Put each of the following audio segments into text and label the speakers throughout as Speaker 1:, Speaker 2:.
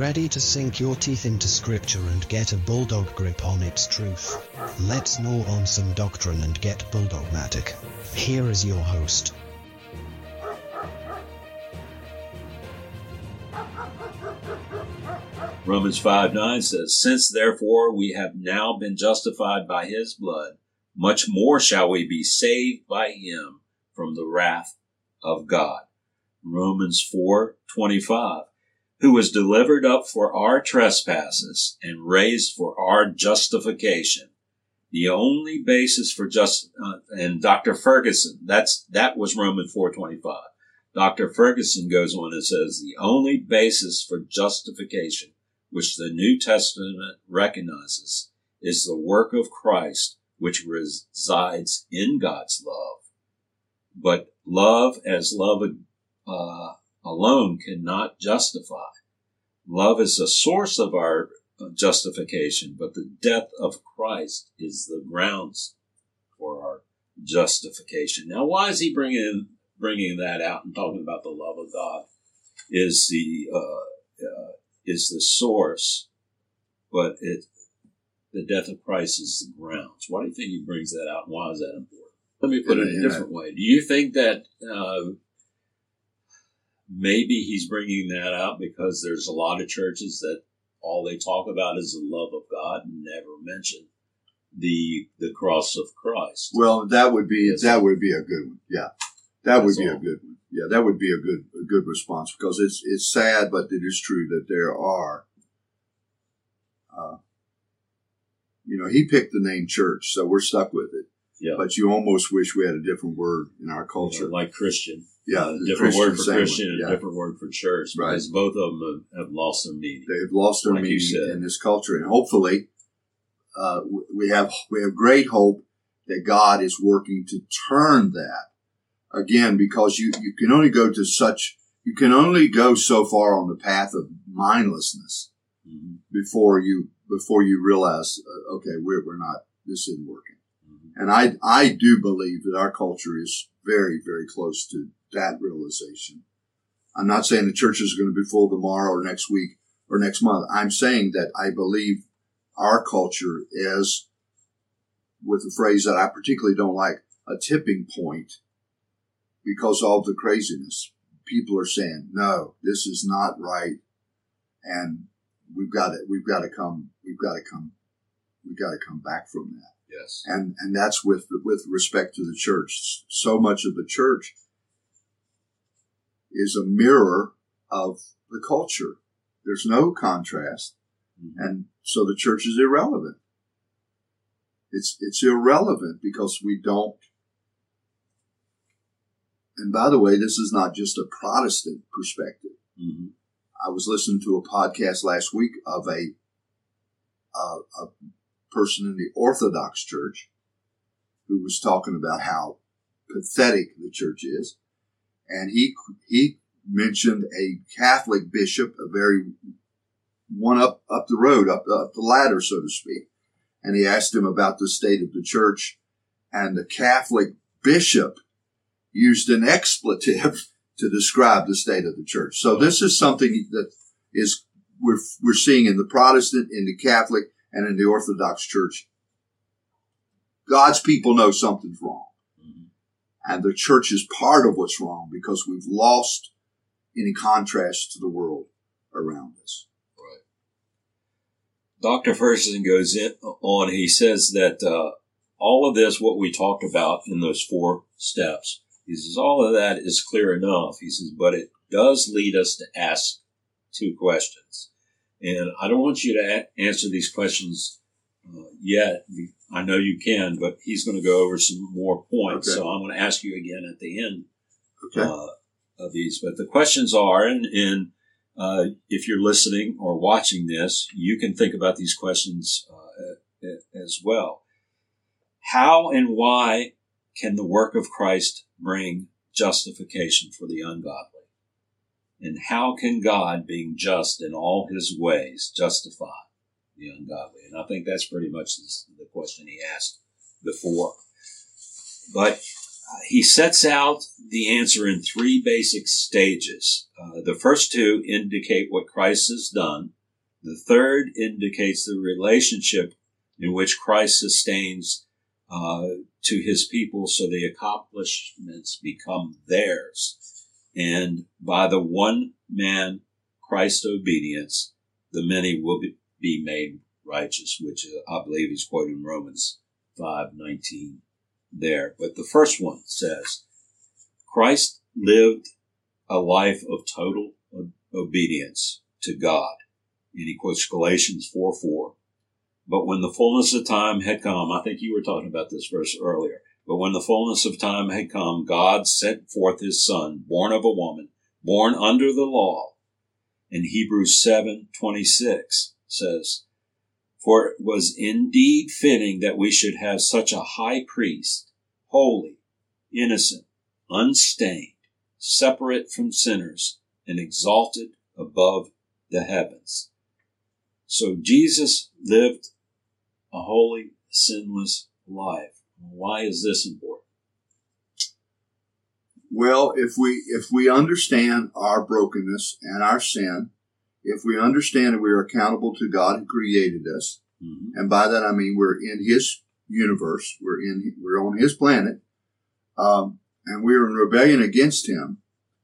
Speaker 1: Ready to sink your teeth into scripture and get a bulldog grip on its truth? Let's gnaw on some doctrine and get bulldogmatic. Here is your host.
Speaker 2: Romans 5 9 says, Since therefore we have now been justified by his blood, much more shall we be saved by him from the wrath of God. Romans 4 25, who was delivered up for our trespasses and raised for our justification. The only basis for just, uh, and Dr. Ferguson, that's, that was Romans 425. Dr. Ferguson goes on and says, the only basis for justification which the New Testament recognizes is the work of Christ, which resides in God's love. But love as love uh, alone cannot justify. Love is the source of our justification, but the death of Christ is the grounds for our justification. Now, why is he bringing bringing that out and talking about the love of God? Is the uh, uh, is the source, but it the death of Christ is the grounds. Why do you think he brings that out? And why is that important? Let me put it a different way. Do you think that uh, maybe he's bringing that out because there's a lot of churches that all they talk about is the love of God and never mention the the cross of Christ?
Speaker 3: Well, that would be yes. that would be a good one. Yeah, that That's would be all. a good one. Yeah, that would be a good a good response because it's it's sad, but it is true that there are. Uh, you know, he picked the name church, so we're stuck with it. Yeah. But you almost wish we had a different word in our culture,
Speaker 2: yeah, like Christian.
Speaker 3: Yeah,
Speaker 2: different word for Christian and yeah. a different word for church, because right. both of them have, have, lost their meaning.
Speaker 3: They've lost their like meaning in this culture, and hopefully, uh, we have we have great hope that God is working to turn that again, because you, you can only go to such, you can only go so far on the path of mindlessness mm-hmm. before you, before you realize, uh, okay, we're, we're not, this isn't working. Mm-hmm. And I, I do believe that our culture is very, very close to that realization. I'm not saying the church is going to be full tomorrow or next week or next month. I'm saying that I believe our culture is, with a phrase that I particularly don't like, a tipping point because of the craziness. People are saying, no, this is not right. And we've got to, we've got to come, we've got to come, we've got to come back from that.
Speaker 2: Yes.
Speaker 3: And, and that's with, with respect to the church. So much of the church is a mirror of the culture. There's no contrast. Mm-hmm. And so the church is irrelevant. It's, it's irrelevant because we don't and by the way, this is not just a Protestant perspective. Mm-hmm. I was listening to a podcast last week of a, a person in the Orthodox Church who was talking about how pathetic the church is, and he he mentioned a Catholic bishop, a very one up up the road, up up the ladder, so to speak, and he asked him about the state of the church, and the Catholic bishop used an expletive to describe the state of the church. So this is something that is we're we're seeing in the Protestant, in the Catholic, and in the Orthodox Church. God's people know something's wrong. And the church is part of what's wrong because we've lost any contrast to the world around us.
Speaker 2: Right. Dr. Ferguson goes in on. He says that uh, all of this, what we talked about in those four steps, he says, all of that is clear enough. He says, but it does lead us to ask two questions. And I don't want you to a- answer these questions uh, yet. I know you can, but he's going to go over some more points. Okay. So I'm going to ask you again at the end okay. uh, of these. But the questions are, and, and uh, if you're listening or watching this, you can think about these questions uh, as well. How and why can the work of Christ bring justification for the ungodly? And how can God, being just in all his ways, justify the ungodly? And I think that's pretty much the question he asked before. But he sets out the answer in three basic stages. Uh, the first two indicate what Christ has done. The third indicates the relationship in which Christ sustains uh, to his people so the accomplishments become theirs. And by the one man, Christ's obedience, the many will be, be made righteous, which uh, I believe he's quoting in Romans 5:19 there. But the first one says, Christ lived a life of total obedience to God. And he quotes Galatians 4 4. But when the fullness of time had come, I think you were talking about this verse earlier. But when the fullness of time had come, God sent forth his son, born of a woman, born under the law. In Hebrews 7 26 says, For it was indeed fitting that we should have such a high priest, holy, innocent, unstained, separate from sinners, and exalted above the heavens. So Jesus lived a holy, sinless life. Why is this important?
Speaker 3: Well, if we if we understand our brokenness and our sin, if we understand that we are accountable to God who created us, mm-hmm. and by that I mean we're in His universe, we're in we're on His planet, um, and we're in rebellion against Him,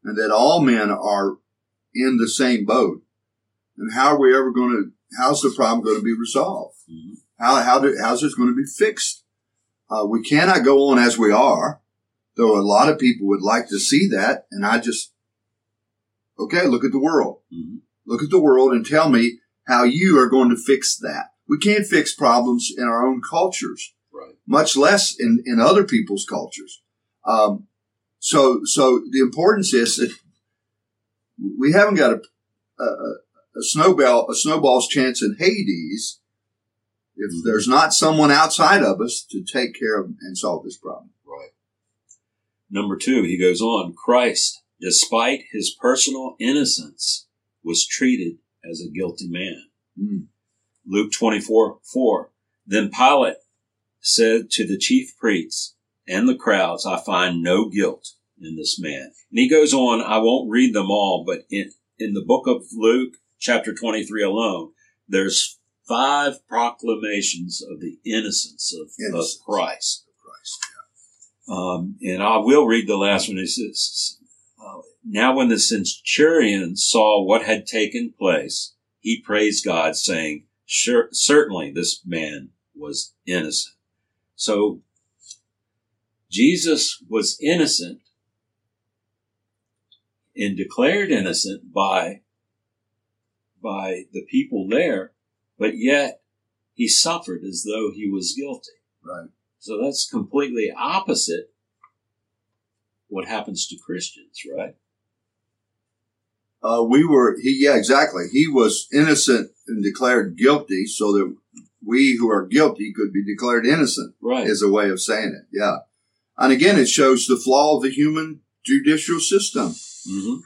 Speaker 3: and that all men are in the same boat, and how are we ever going to? How's the problem going to be resolved? Mm-hmm. How how do, how's this going to be fixed? Uh, we cannot go on as we are, though a lot of people would like to see that. And I just, okay, look at the world. Mm-hmm. Look at the world and tell me how you are going to fix that. We can't fix problems in our own cultures,
Speaker 2: right.
Speaker 3: much less in, in other people's cultures. Um, so, so the importance is that we haven't got a, a, a snowball, a snowball's chance in Hades if mm-hmm. there's not someone outside of us to take care of and solve this problem.
Speaker 2: Right. Number two, he goes on, Christ, despite his personal innocence, was treated as a guilty man. Mm. Luke 24, 4. Then Pilate said to the chief priests and the crowds, I find no guilt in this man. And he goes on, I won't read them all, but in, in the book of Luke, chapter 23 alone, there's five proclamations of the innocence of, innocence. of Christ.
Speaker 3: Of Christ
Speaker 2: yeah. um, and I will read the last one. It says, Now when the centurion saw what had taken place, he praised God, saying, sure, Certainly this man was innocent. So Jesus was innocent and declared innocent by by the people there but yet he suffered as though he was guilty.
Speaker 3: Right.
Speaker 2: So that's completely opposite what happens to Christians, right?
Speaker 3: Uh, we were, he, yeah, exactly. He was innocent and declared guilty so that we who are guilty could be declared innocent.
Speaker 2: Right.
Speaker 3: Is a way of saying it. Yeah. And again, it shows the flaw of the human judicial system. Mm-hmm.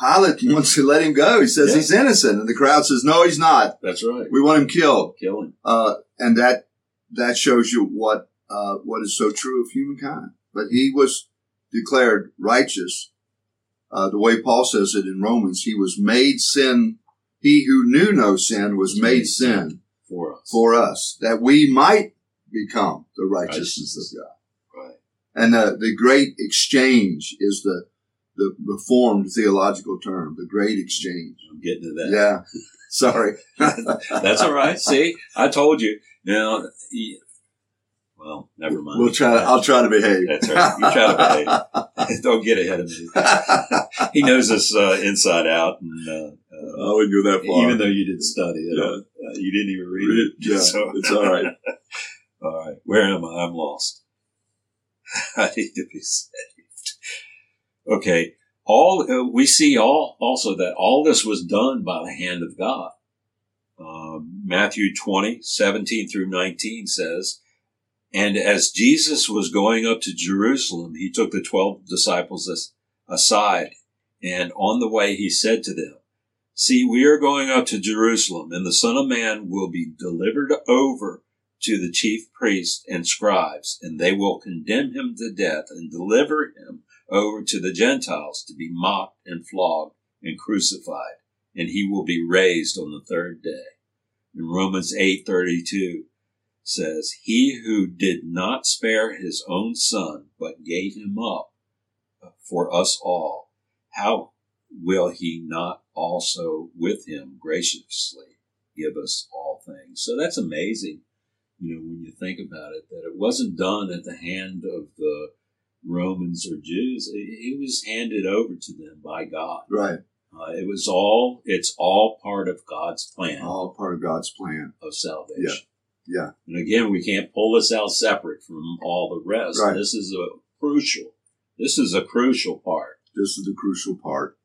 Speaker 3: Pilate wants to let him go. He says yeah. he's innocent, and the crowd says, "No, he's not.
Speaker 2: That's right.
Speaker 3: We want him killed.
Speaker 2: Kill him."
Speaker 3: Uh, and that that shows you what uh, what is so true of humankind. But he was declared righteous, uh, the way Paul says it in Romans. He was made sin. He who knew no sin was made sin
Speaker 2: for us,
Speaker 3: for us, that we might become the righteousness, righteousness. of God.
Speaker 2: Right.
Speaker 3: And the, the great exchange is the the reformed theological term, the great exchange.
Speaker 2: I'm getting to that.
Speaker 3: Yeah. Sorry.
Speaker 2: That's all right. See, I told you. Now, well, never mind.
Speaker 3: We'll try. To, I'll try to behave.
Speaker 2: That's right. You try to behave. Don't get ahead of me. he knows us uh, inside out, and uh,
Speaker 3: uh, I wouldn't go that far.
Speaker 2: Even though you didn't study it, yeah. Uh, you didn't even read, read it.
Speaker 3: Yeah, so. it's all right.
Speaker 2: all right. Where am I? I'm lost. I need to be saved. Okay. All, uh, we see all, also that all this was done by the hand of God. Uh, Matthew 20, 17 through 19 says, And as Jesus was going up to Jerusalem, he took the twelve disciples aside, and on the way he said to them, See, we are going up to Jerusalem, and the Son of Man will be delivered over to the chief priests and scribes, and they will condemn him to death and deliver him over to the Gentiles to be mocked and flogged and crucified, and he will be raised on the third day. In Romans 8:32 says, "He who did not spare his own son, but gave him up for us all, how will he not also with him graciously give us all things?" So that's amazing, you know, when you think about it, that it wasn't done at the hand of the Romans or Jews. It, was handed over to them by God.
Speaker 3: Right.
Speaker 2: Uh, it was all, it's all part of God's plan.
Speaker 3: All part of God's plan
Speaker 2: of salvation.
Speaker 3: Yeah. Yeah.
Speaker 2: And again, we can't pull this out separate from all the rest.
Speaker 3: Right.
Speaker 2: This is a crucial, this is a crucial part.
Speaker 3: This is the crucial part.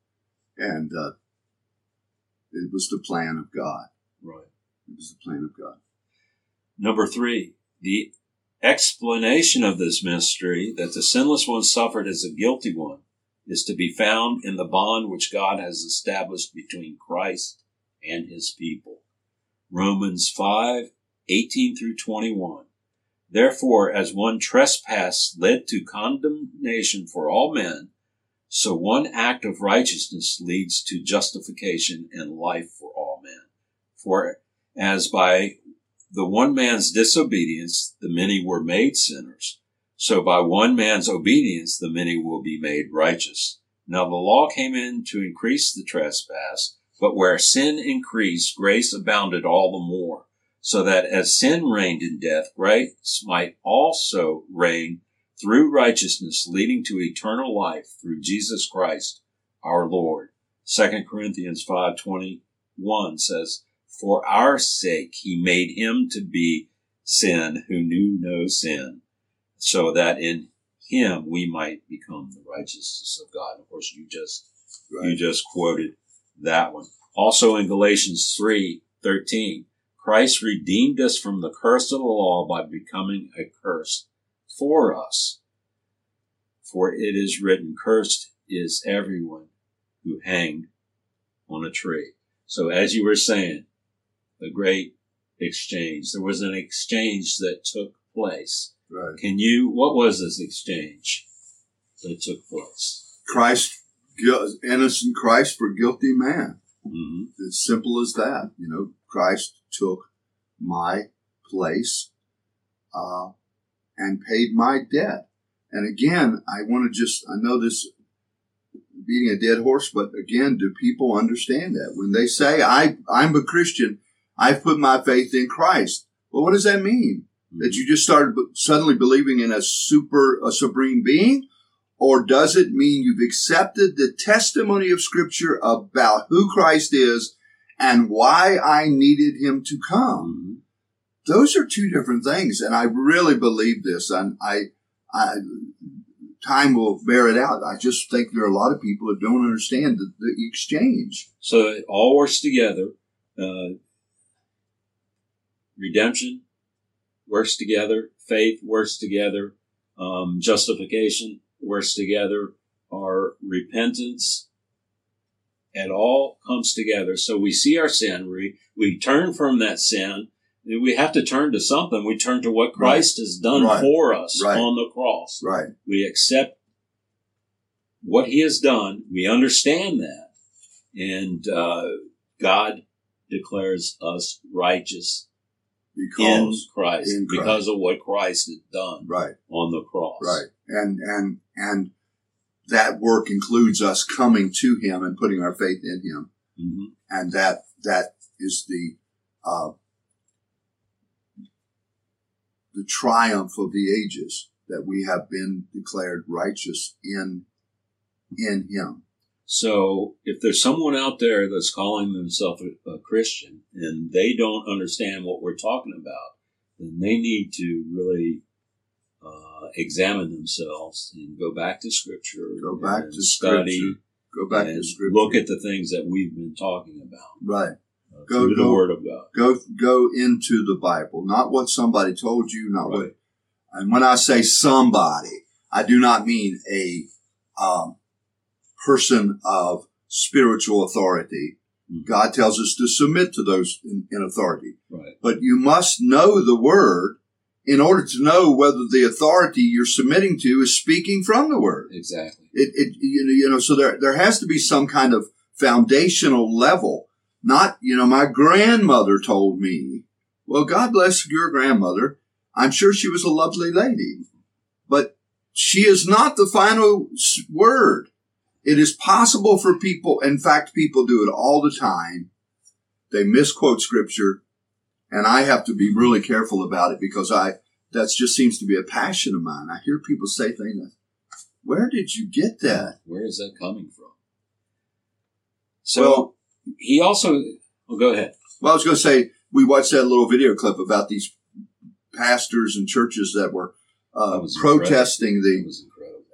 Speaker 3: And, uh, it was the plan of God.
Speaker 2: Right.
Speaker 3: It was the plan of God.
Speaker 2: Number three, the explanation of this mystery that the sinless one suffered as a guilty one is to be found in the bond which God has established between Christ and his people. Romans 5, 18 through 21. Therefore, as one trespass led to condemnation for all men, so one act of righteousness leads to justification and life for all men. For as by the one man's disobedience, the many were made sinners. So by one man's obedience, the many will be made righteous. Now the law came in to increase the trespass, but where sin increased, grace abounded all the more, so that as sin reigned in death, grace might also reign through righteousness, leading to eternal life through Jesus Christ, our Lord. 2 Corinthians 5.21 says, for our sake, he made him to be sin who knew no sin, so that in him we might become the righteousness of God. Of course, you just, right. you just quoted that one. Also in Galatians 3, 13, Christ redeemed us from the curse of the law by becoming a curse for us. For it is written, cursed is everyone who hanged on a tree. So as you were saying, the great exchange. There was an exchange that took place.
Speaker 3: Right.
Speaker 2: Can you, what was this exchange that took place?
Speaker 3: Christ, innocent Christ for guilty man.
Speaker 2: Mm-hmm.
Speaker 3: As simple as that. You know, Christ took my place uh, and paid my debt. And again, I want to just, I know this beating a dead horse, but again, do people understand that? When they say, I, I'm a Christian, I've put my faith in Christ. Well, what does that mean? That you just started suddenly believing in a super, a supreme being? Or does it mean you've accepted the testimony of scripture about who Christ is and why I needed him to come? Those are two different things. And I really believe this. And I, I, time will bear it out. I just think there are a lot of people that don't understand the, the exchange.
Speaker 2: So it all works together. Uh, redemption works together, faith works together, um, justification works together, our repentance, it all comes together. So we see our sin, we, we turn from that sin, we have to turn to something. We turn to what Christ right. has done right. for us right. on the cross.
Speaker 3: Right.
Speaker 2: We accept what He has done. We understand that, and uh, God declares us righteous because in Christ, in Christ, because of what Christ has done
Speaker 3: right
Speaker 2: on the cross.
Speaker 3: Right. And and and that work includes us coming to him and putting our faith in him.
Speaker 2: Mm-hmm.
Speaker 3: And that that is the uh, the triumph of the ages that we have been declared righteous in in him.
Speaker 2: So if there's someone out there that's calling themselves a, a, Christian and they don't understand what we're talking about, then they need to really examine themselves and go back to Scripture.
Speaker 3: Go back to study. Scripture. Go back to Scripture.
Speaker 2: Look at the things that we've been talking about.
Speaker 3: Right.
Speaker 2: Uh, go to the Word of God.
Speaker 3: Go go into the Bible, not what somebody told you, not right. what. And when I say somebody, I do not mean a um, person of spiritual authority Mm-hmm. God tells us to submit to those in, in authority.
Speaker 2: Right.
Speaker 3: But you must know the word in order to know whether the authority you're submitting to is speaking from the word.
Speaker 2: Exactly.
Speaker 3: It, it you know, you know, so there, there has to be some kind of foundational level. Not, you know, my grandmother told me, well, God bless your grandmother. I'm sure she was a lovely lady, but she is not the final word. It is possible for people, in fact, people do it all the time. They misquote scripture and I have to be really careful about it because I, that just seems to be a passion of mine. I hear people say things like, where did you get that?
Speaker 2: Where is that coming from? So well, he also, well, go ahead.
Speaker 3: Well, I was going to say, we watched that little video clip about these pastors and churches that were uh, that protesting the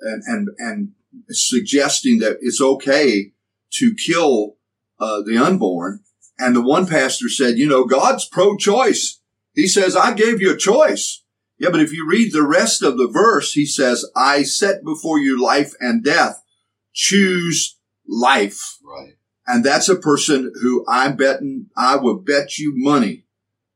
Speaker 3: and, and and suggesting that it's okay to kill uh, the unborn and the one pastor said, you know, God's pro-choice. He says, I gave you a choice. Yeah, but if you read the rest of the verse, he says, I set before you life and death. Choose life.
Speaker 2: Right.
Speaker 3: And that's a person who I'm betting, I would bet you money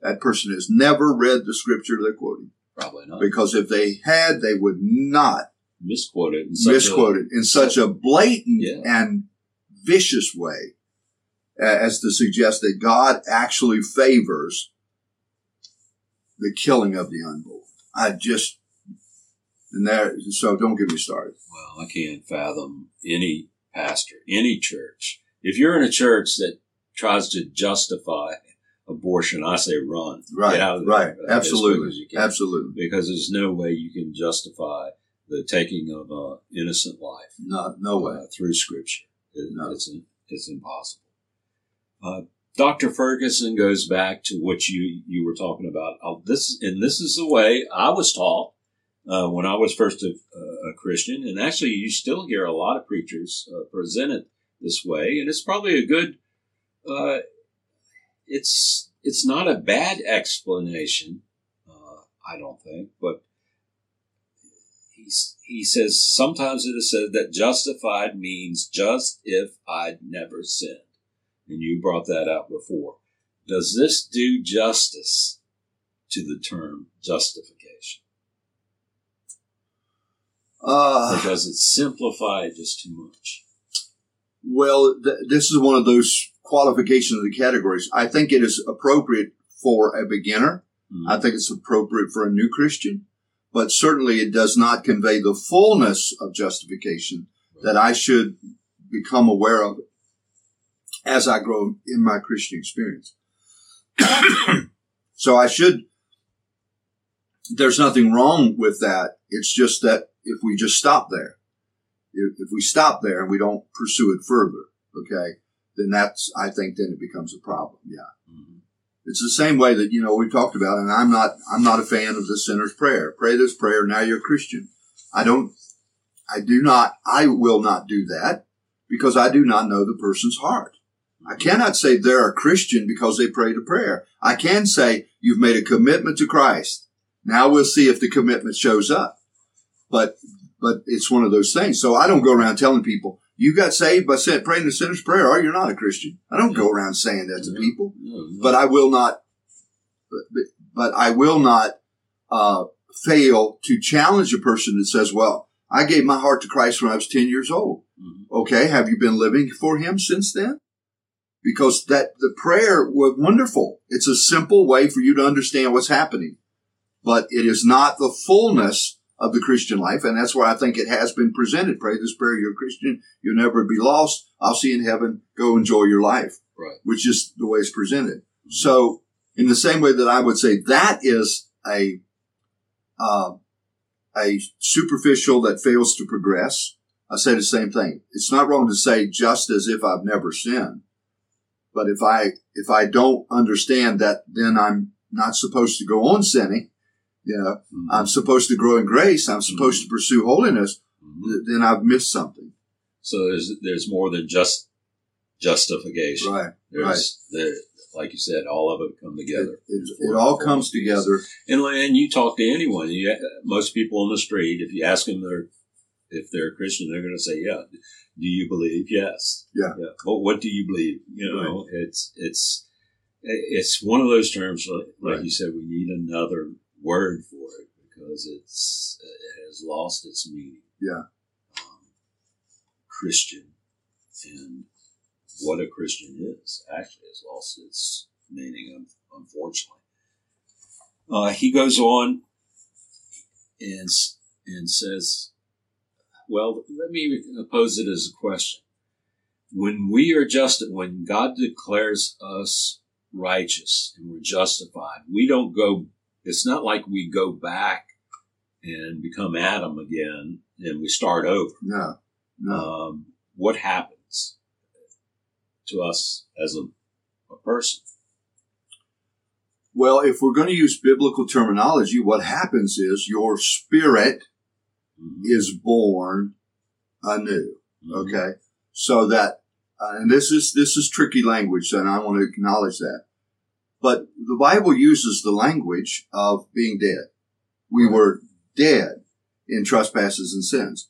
Speaker 3: that person has never read the scripture they're quoting.
Speaker 2: Probably not.
Speaker 3: Because if they had, they would not
Speaker 2: misquote it.
Speaker 3: misquote it in such a blatant yeah. and vicious way as to suggest that God actually favors the killing of the unborn. I just, and there, so don't get me started.
Speaker 2: Well, I can't fathom any pastor, any church. If you're in a church that tries to justify abortion, I say run.
Speaker 3: Right. right. Absolutely. Absolutely.
Speaker 2: Because there's no way you can justify the taking of an innocent life.
Speaker 3: No, no way. Uh,
Speaker 2: through scripture. It, no. It's, it's impossible. Uh, Dr. Ferguson goes back to what you, you were talking about. Uh, this, and this is the way I was taught uh, when I was first a, a, Christian. And actually, you still hear a lot of preachers uh, present it this way. And it's probably a good, uh, it's, it's not a bad explanation, uh, I don't think, but he, he says sometimes it is said that justified means just if I'd never sinned and you brought that out before. Does this do justice to the term justification?
Speaker 3: Uh,
Speaker 2: or does it simplify it just too much?
Speaker 3: Well, th- this is one of those qualifications of the categories. I think it is appropriate for a beginner. Mm-hmm. I think it's appropriate for a new Christian, but certainly it does not convey the fullness of justification right. that I should become aware of as I grow in my Christian experience. so I should, there's nothing wrong with that. It's just that if we just stop there, if, if we stop there and we don't pursue it further, okay, then that's, I think then it becomes a problem. Yeah. Mm-hmm. It's the same way that, you know, we talked about, and I'm not, I'm not a fan of the sinner's prayer. Pray this prayer. Now you're a Christian. I don't, I do not, I will not do that because I do not know the person's heart. I cannot say they're a Christian because they prayed a prayer. I can say you've made a commitment to Christ. Now we'll see if the commitment shows up. But, but it's one of those things. So I don't go around telling people, you got saved by praying the sinner's prayer or you're not a Christian. I don't go around saying that to people, but I will not, but, but I will not, uh, fail to challenge a person that says, well, I gave my heart to Christ when I was 10 years old. Mm-hmm. Okay. Have you been living for him since then? Because that the prayer was wonderful. It's a simple way for you to understand what's happening, but it is not the fullness of the Christian life. And that's why I think it has been presented. Pray this prayer. You're a Christian. You'll never be lost. I'll see you in heaven. Go enjoy your life.
Speaker 2: Right.
Speaker 3: Which is the way it's presented. So in the same way that I would say that is a, uh, a superficial that fails to progress. I say the same thing. It's not wrong to say just as if I've never sinned but if I, if I don't understand that, then I'm not supposed to go on sinning. You know, mm-hmm. I'm supposed to grow in grace. I'm supposed mm-hmm. to pursue holiness. Mm-hmm. Then I've missed something.
Speaker 2: So there's, there's more than just justification.
Speaker 3: Right.
Speaker 2: There's,
Speaker 3: right.
Speaker 2: There, like you said, all of it come together.
Speaker 3: It, it, it all comes together.
Speaker 2: And, and you talk to anyone, you, most people on the street, if you ask them their if they're a Christian, they're going to say, "Yeah." Do you believe? Yes.
Speaker 3: Yeah.
Speaker 2: Yeah. But what do you believe? You know, right. it's it's it's one of those terms, like, like right. you said, we need another word for it because it's it has lost its meaning.
Speaker 3: Yeah.
Speaker 2: Um, Christian and what a Christian is actually has lost its meaning, unfortunately. Uh, he goes on and and says, "Well, let me pose it as a question. When we are just, when God declares us righteous and we're justified, we don't go. It's not like we go back and become Adam again and we start over.
Speaker 3: No, no.
Speaker 2: Um, what happens to us as a, a person?
Speaker 3: Well, if we're going to use biblical terminology, what happens is your spirit. Is born anew. Mm-hmm. Okay. So that, uh, and this is, this is tricky language and I want to acknowledge that. But the Bible uses the language of being dead. We right. were dead in trespasses and sins.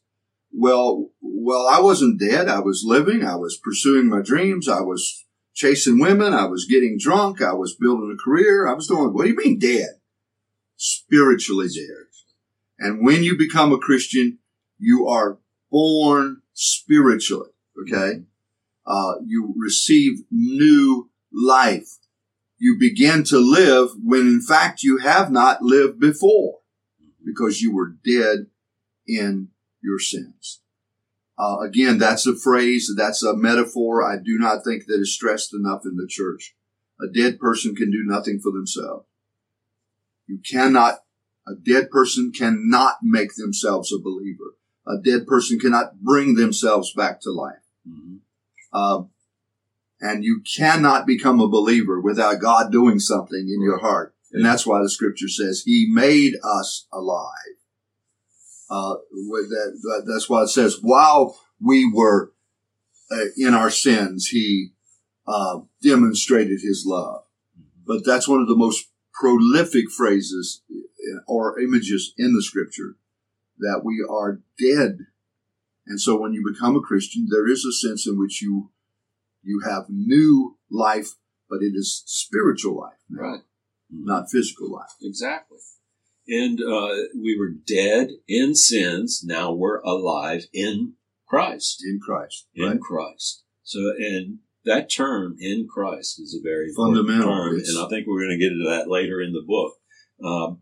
Speaker 3: Well, well, I wasn't dead. I was living. I was pursuing my dreams. I was chasing women. I was getting drunk. I was building a career. I was doing, what do you mean dead? Spiritually dead. And when you become a Christian, you are born spiritually. Okay. Uh, you receive new life. You begin to live when in fact you have not lived before because you were dead in your sins. Uh, again, that's a phrase, that's a metaphor I do not think that is stressed enough in the church. A dead person can do nothing for themselves. You cannot, a dead person cannot make themselves a believer. A dead person cannot bring themselves back to life. Mm-hmm. Uh, and you cannot become a believer without God doing something in your heart. And that's why the scripture says he made us alive. Uh, that, that's why it says, while we were uh, in our sins, he uh, demonstrated his love. But that's one of the most prolific phrases or images in the scripture that we are dead. And so when you become a Christian, there is a sense in which you you have new life, but it is spiritual life,
Speaker 2: now, right?
Speaker 3: Not physical life.
Speaker 2: Exactly and uh, we were dead in sins. Now we're alive in Christ.
Speaker 3: In Christ.
Speaker 2: In right. Christ. So, and that term in Christ is a very fundamental term, and I think we're going to get into that later in the book. Um,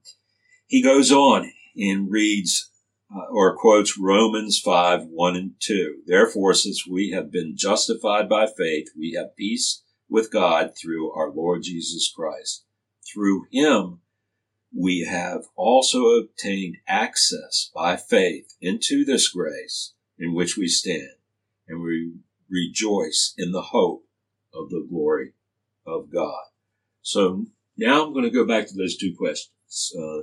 Speaker 2: he goes on and reads uh, or quotes Romans 5 1 and 2. Therefore, since we have been justified by faith, we have peace with God through our Lord Jesus Christ. Through him, we have also obtained access by faith into this grace in which we stand, and we rejoice in the hope of the glory of God. So now I'm going to go back to those two questions, uh,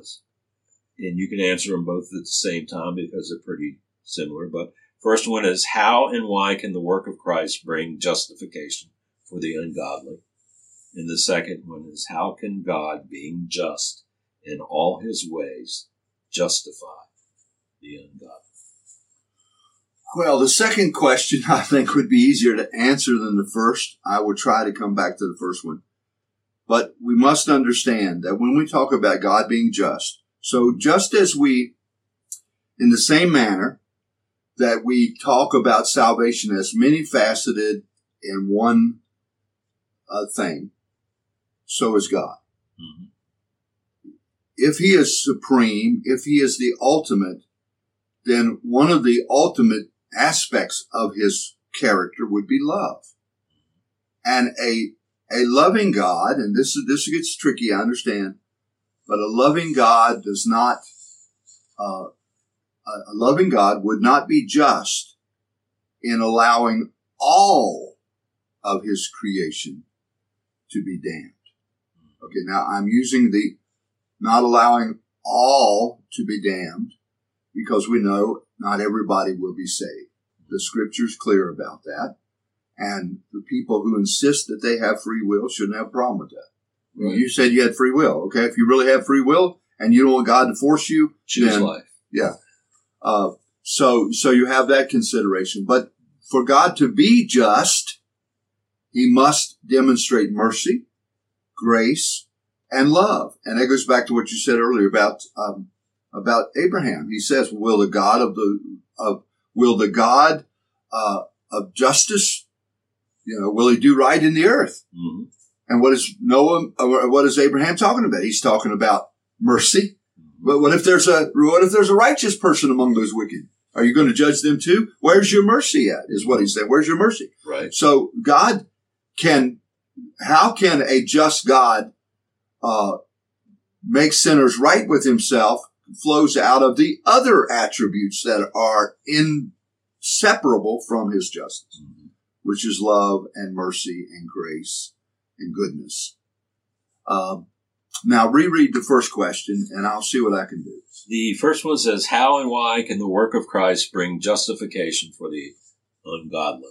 Speaker 2: and you can answer them both at the same time because they're pretty similar. But first one is how and why can the work of Christ bring justification for the ungodly? And the second one is how can God, being just, in all his ways justify the ungodly?
Speaker 3: Well, the second question I think would be easier to answer than the first. I will try to come back to the first one. But we must understand that when we talk about God being just, so just as we, in the same manner that we talk about salvation as many faceted in one uh, thing, so is God. Mm-hmm if he is supreme, if he is the ultimate, then one of the ultimate aspects of his character would be love. And a, a loving God, and this is, this gets tricky, I understand, but a loving God does not, uh, a loving God would not be just in allowing all of his creation to be damned. Okay, now I'm using the not allowing all to be damned because we know not everybody will be saved. The scripture's clear about that. And the people who insist that they have free will shouldn't have a problem with that. You said you had free will. Okay. If you really have free will and you don't want God to force you,
Speaker 2: choose then, life.
Speaker 3: Yeah. Uh, So, so you have that consideration. But for God to be just, he must demonstrate mercy, grace, and love. And that goes back to what you said earlier about, um, about Abraham. He says, will the God of the, of, will the God, uh, of justice, you know, will he do right in the earth? Mm-hmm. And what is Noah, what is Abraham talking about? He's talking about mercy. But what if there's a, what if there's a righteous person among those wicked? Are you going to judge them too? Where's your mercy at? Is what he said. Where's your mercy?
Speaker 2: Right.
Speaker 3: So God can, how can a just God, uh, make sinners right with himself flows out of the other attributes that are inseparable from his justice, mm-hmm. which is love and mercy and grace and goodness. Um, now reread the first question and I'll see what I can do.
Speaker 2: The first one says, How and why can the work of Christ bring justification for the ungodly?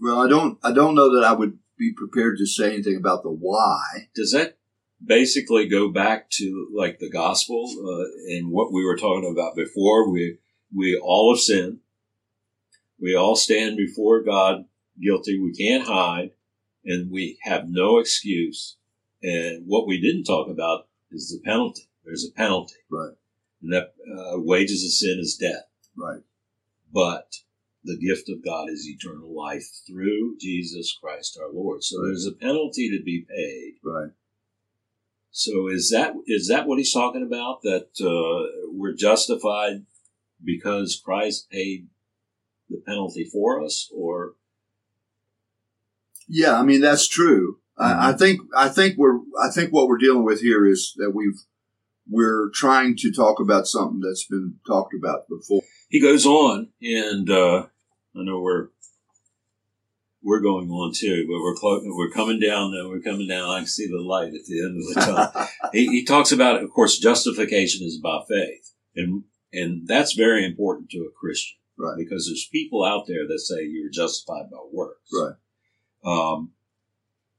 Speaker 3: Well, I don't, I don't know that I would be prepared to say anything about the why.
Speaker 2: Does that basically go back to like the gospel uh, and what we were talking about before? We, we all have sinned. We all stand before God guilty. We can't hide and we have no excuse. And what we didn't talk about is the penalty. There's a penalty.
Speaker 3: Right.
Speaker 2: And that uh, wages of sin is death.
Speaker 3: Right.
Speaker 2: But the gift of God is eternal life through Jesus Christ our Lord. So right. there's a penalty to be paid.
Speaker 3: Right.
Speaker 2: So is that is that what he's talking about? That uh, we're justified because Christ paid the penalty for us, or?
Speaker 3: Yeah, I mean that's true. Mm-hmm. I, I think I think we're I think what we're dealing with here is that we've we're trying to talk about something that's been talked about before.
Speaker 2: He goes on, and uh, I know we're we're going on too, but we're clo- we're coming down. and We're coming down. I can see the light at the end of the tunnel. he, he talks about, of course, justification is by faith, and and that's very important to a Christian,
Speaker 3: right?
Speaker 2: Because there's people out there that say you're justified by works,
Speaker 3: right?
Speaker 2: Um,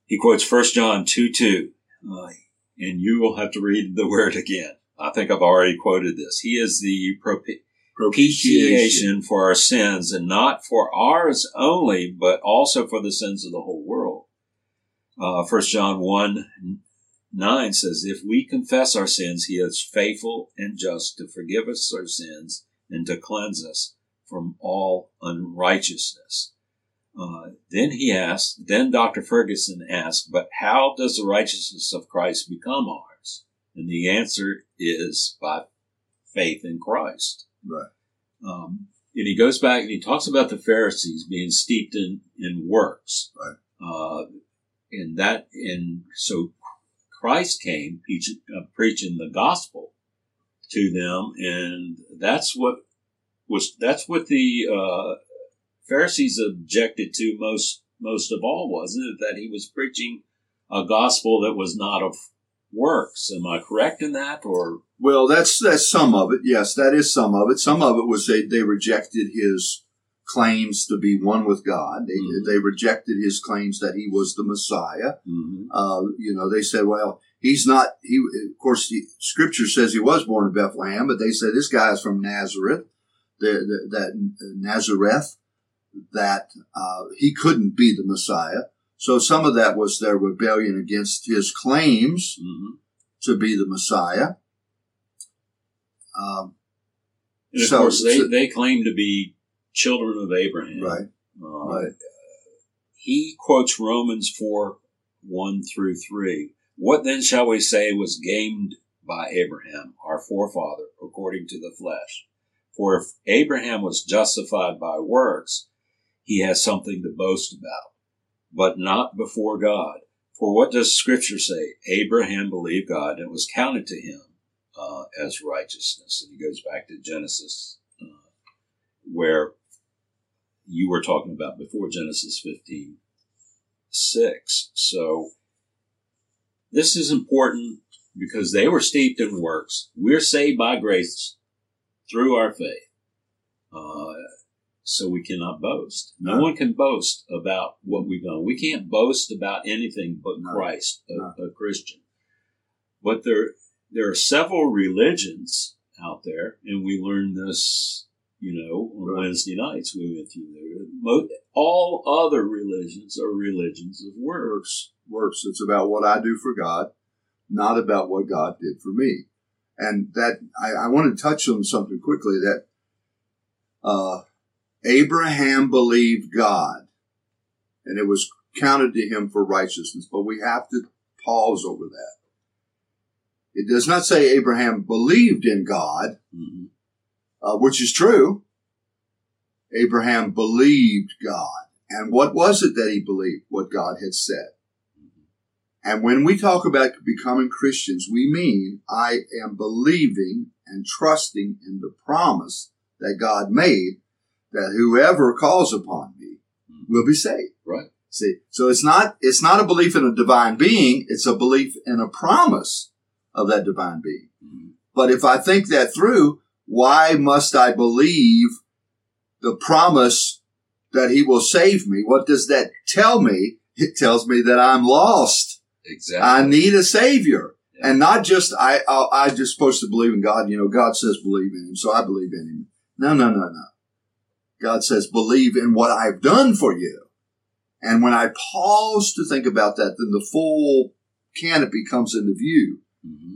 Speaker 2: he quotes First John two two. Uh, and you will have to read the word again. I think I've already quoted this. He is the propi- propitiation for our sins, and not for ours only, but also for the sins of the whole world. Uh, 1 John 1 9 says, If we confess our sins, he is faithful and just to forgive us our sins and to cleanse us from all unrighteousness. Uh, then he asked, then Dr. Ferguson asked, but how does the righteousness of Christ become ours? And the answer is by faith in Christ.
Speaker 3: Right.
Speaker 2: Um, and he goes back and he talks about the Pharisees being steeped in, in works.
Speaker 3: Right.
Speaker 2: Uh, and that, and so Christ came preaching, uh, preaching the gospel to them. And that's what was, that's what the, uh, Pharisees objected to most most of all, wasn't it? That he was preaching a gospel that was not of works. Am I correct in that? Or
Speaker 3: well, that's that's some of it. Yes, that is some of it. Some of it was they they rejected his claims to be one with God. They mm-hmm. they rejected his claims that he was the Messiah.
Speaker 2: Mm-hmm.
Speaker 3: Uh, you know, they said, well, he's not. He of course, the Scripture says he was born in Bethlehem, but they said this guy is from Nazareth. The, the, that Nazareth that uh, he couldn't be the Messiah. So some of that was their rebellion against his claims
Speaker 2: mm-hmm.
Speaker 3: to be the Messiah. Um,
Speaker 2: and of so, course, they, so, they claim to be children of Abraham.
Speaker 3: Right.
Speaker 2: Uh,
Speaker 3: right.
Speaker 2: He quotes Romans 4 1 through 3. What then shall we say was gained by Abraham, our forefather, according to the flesh? For if Abraham was justified by works, he has something to boast about, but not before God. For what does Scripture say? Abraham believed God and it was counted to him uh, as righteousness. And he goes back to Genesis, uh, where you were talking about before Genesis 15 6. So this is important because they were steeped in works. We're saved by grace through our faith. Uh, so we cannot boast. No, no, one can boast about what we've done. We can't boast about anything but no. Christ, a, a, Christian. But there, there are several religions out there, and we learned this, you know, on right. Wednesday nights. We went through there. All other religions are religions of works.
Speaker 3: Works. It's about what I do for God, not about what God did for me. And that I, I want to touch on something quickly that uh, Abraham believed God, and it was counted to him for righteousness. But we have to pause over that. It does not say Abraham believed in God, mm-hmm. uh, which is true. Abraham believed God. And what was it that he believed? What God had said. Mm-hmm. And when we talk about becoming Christians, we mean I am believing and trusting in the promise that God made that whoever calls upon me mm-hmm. will be saved.
Speaker 2: Right.
Speaker 3: See, so it's not, it's not a belief in a divine being. It's a belief in a promise of that divine being. Mm-hmm. But if I think that through, why must I believe the promise that he will save me? What does that tell me? It tells me that I'm lost.
Speaker 2: Exactly.
Speaker 3: I need a savior. Yeah. And not just, I, I, I just supposed to believe in God. You know, God says believe in him, so I believe in him. No, no, no, no. God says believe in what I've done for you. And when I pause to think about that, then the full canopy comes into view. Mm-hmm.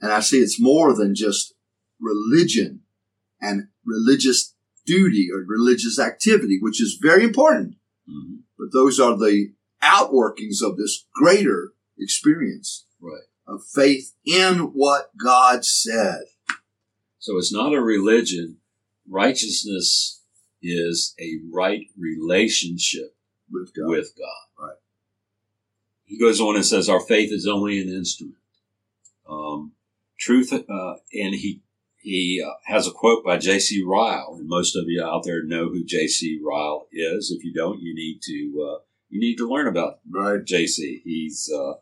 Speaker 3: And I see it's more than just religion and religious duty or religious activity, which is very important. Mm-hmm. But those are the outworkings of this greater experience
Speaker 2: right.
Speaker 3: of faith in what God said.
Speaker 2: So it's not a religion. Righteousness is a right relationship
Speaker 3: with God.
Speaker 2: With God.
Speaker 3: Right.
Speaker 2: He goes on and says, Our faith is only an instrument. Um, truth, uh, and he he uh, has a quote by J.C. Ryle, and most of you out there know who J.C. Ryle is. If you don't, you need to uh, you need to learn about
Speaker 3: right.
Speaker 2: J.C. He's uh,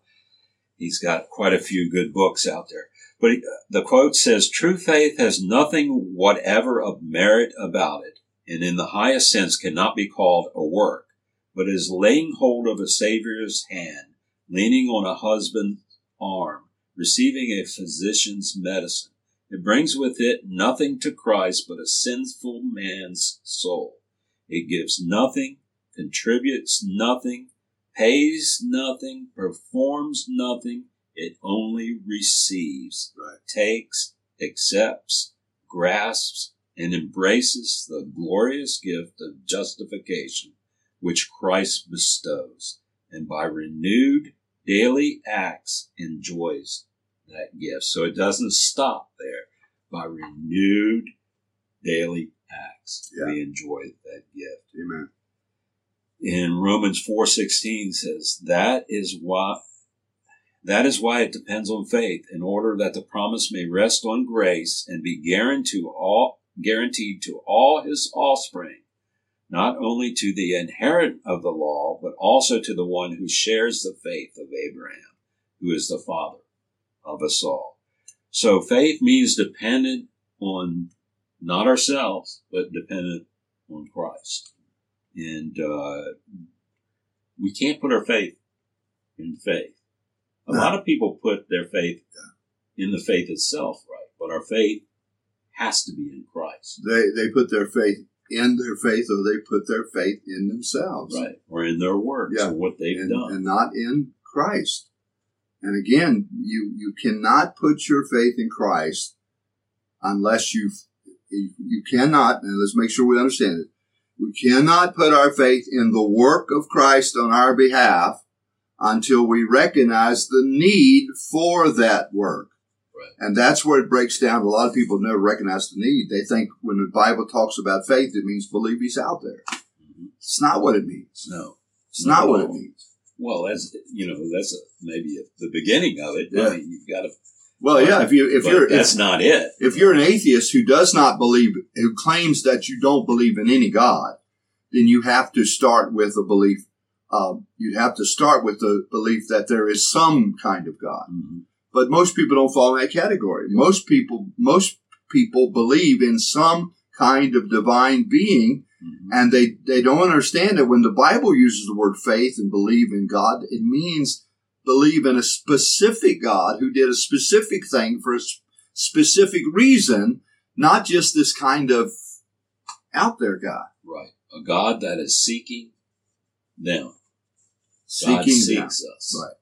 Speaker 2: he's got quite a few good books out there. But he, the quote says, "True faith has nothing whatever of merit about it, and in the highest sense cannot be called a work, but is laying hold of a Savior's hand, leaning on a husband's arm." receiving a physician's medicine. It brings with it nothing to Christ but a sinful man's soul. It gives nothing, contributes nothing, pays nothing, performs nothing. It only receives,
Speaker 3: right.
Speaker 2: takes, accepts, grasps, and embraces the glorious gift of justification which Christ bestows, and by renewed daily acts enjoys that gift. So it doesn't stop there. By renewed daily acts, yeah. we enjoy that gift.
Speaker 3: Amen.
Speaker 2: In Romans 4:16 says, "That is why that is why it depends on faith, in order that the promise may rest on grace and be guaranteed to all, guaranteed to all his offspring, not only to the inherit of the law, but also to the one who shares the faith of Abraham, who is the father of us all. So faith means dependent on not ourselves, but dependent on Christ. And uh, we can't put our faith in faith. A no. lot of people put their faith in the faith itself, right? But our faith has to be in Christ.
Speaker 3: They they put their faith in their faith, or they put their faith in themselves,
Speaker 2: right, or in their works, yeah. or what they've
Speaker 3: and,
Speaker 2: done,
Speaker 3: and not in Christ. And again, you, you cannot put your faith in Christ unless you, you cannot, and let's make sure we understand it. We cannot put our faith in the work of Christ on our behalf until we recognize the need for that work.
Speaker 2: Right.
Speaker 3: And that's where it breaks down. A lot of people never recognize the need. They think when the Bible talks about faith, it means believe he's out there. Mm-hmm. It's not what it means.
Speaker 2: No.
Speaker 3: It's not what it means.
Speaker 2: Well, that's you know that's a, maybe a, the beginning of it.
Speaker 3: Yeah.
Speaker 2: I mean, you've got to.
Speaker 3: Well, yeah. If you if you're
Speaker 2: that's
Speaker 3: if,
Speaker 2: not it.
Speaker 3: If you're an atheist who does not believe, who claims that you don't believe in any God, then you have to start with a belief. Um, you have to start with the belief that there is some kind of God. Mm-hmm. But most people don't fall in that category. Most people, most people believe in some kind of divine being Mm-hmm. And they, they don't understand that when the Bible uses the word faith and believe in God, it means believe in a specific God who did a specific thing for a specific reason, not just this kind of out there God.
Speaker 2: Right. A God that is seeking them.
Speaker 3: Seeking
Speaker 2: God
Speaker 3: them.
Speaker 2: seeks us.
Speaker 3: Right.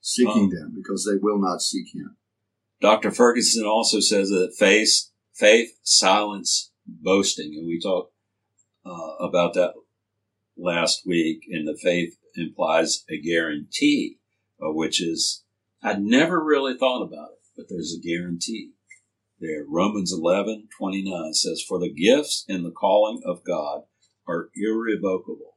Speaker 3: Seeking
Speaker 2: Um,
Speaker 3: them because they will not seek him.
Speaker 2: Dr. Ferguson also says that faith, faith silence boasting, and we talked uh, about that last week. And the faith implies a guarantee, uh, which is I'd never really thought about it, but there's a guarantee there. Romans eleven twenty nine says, "For the gifts and the calling of God are irrevocable."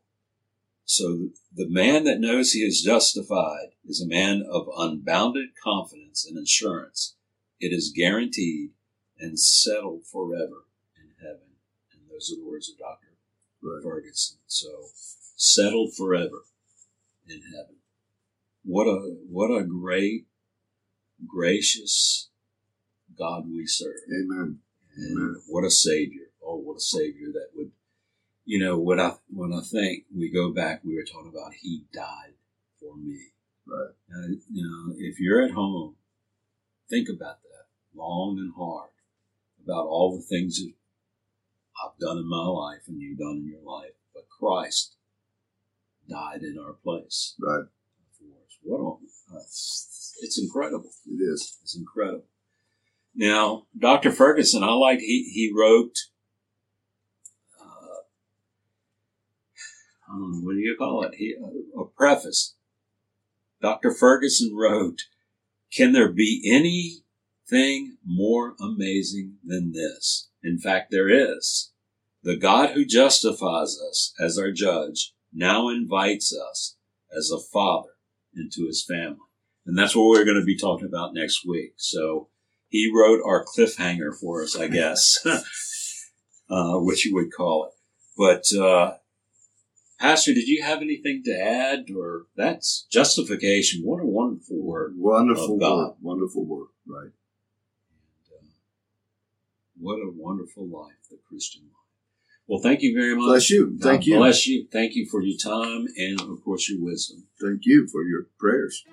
Speaker 2: So the man that knows he is justified is a man of unbounded confidence and assurance. It is guaranteed and settled forever in heaven. And those are the words of Dr.
Speaker 3: Right.
Speaker 2: Ferguson. So settled forever in heaven. What a what a great, gracious God we serve.
Speaker 3: Amen.
Speaker 2: And
Speaker 3: Amen.
Speaker 2: what a savior. Oh, what a savior that would you know, what I when I think we go back, we were talking about he died for me.
Speaker 3: Right.
Speaker 2: And, you know, if you're at home, think about that long and hard about all the things that I've done in my life and you've done in your life. But Christ died in our place
Speaker 3: Right.
Speaker 2: for us. What a, uh, it's incredible.
Speaker 3: It is.
Speaker 2: It's incredible. Now, Dr. Ferguson, I like he he wrote. Uh, I what do you call it? He, uh, a preface. Dr. Ferguson wrote, "Can there be anything more amazing than this? In fact, there is. The God who justifies us as our judge now invites us as a father into His family." And that's what we're going to be talking about next week. So he wrote our cliffhanger for us, I guess, uh, you would call it. But, uh, Pastor, did you have anything to add? Or that's justification. What a wonderful word.
Speaker 3: Wonderful
Speaker 2: Of God.
Speaker 3: word. Wonderful word. Right.
Speaker 2: And, uh, what a wonderful life, the Christian life. Well, thank you very much.
Speaker 3: Bless you.
Speaker 2: God
Speaker 3: Thank you.
Speaker 2: Bless you. Thank you for your time and, of course, your wisdom.
Speaker 3: Thank you for your prayers.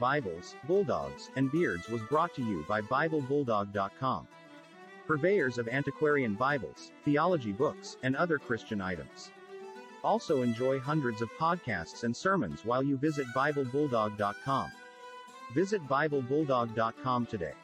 Speaker 4: Bibles, Bulldogs, and Beards was brought to you by BibleBulldog.com. Purveyors of antiquarian Bibles, theology books, and other Christian items. Also enjoy hundreds of podcasts and sermons while you visit BibleBulldog.com. Visit BibleBulldog.com today.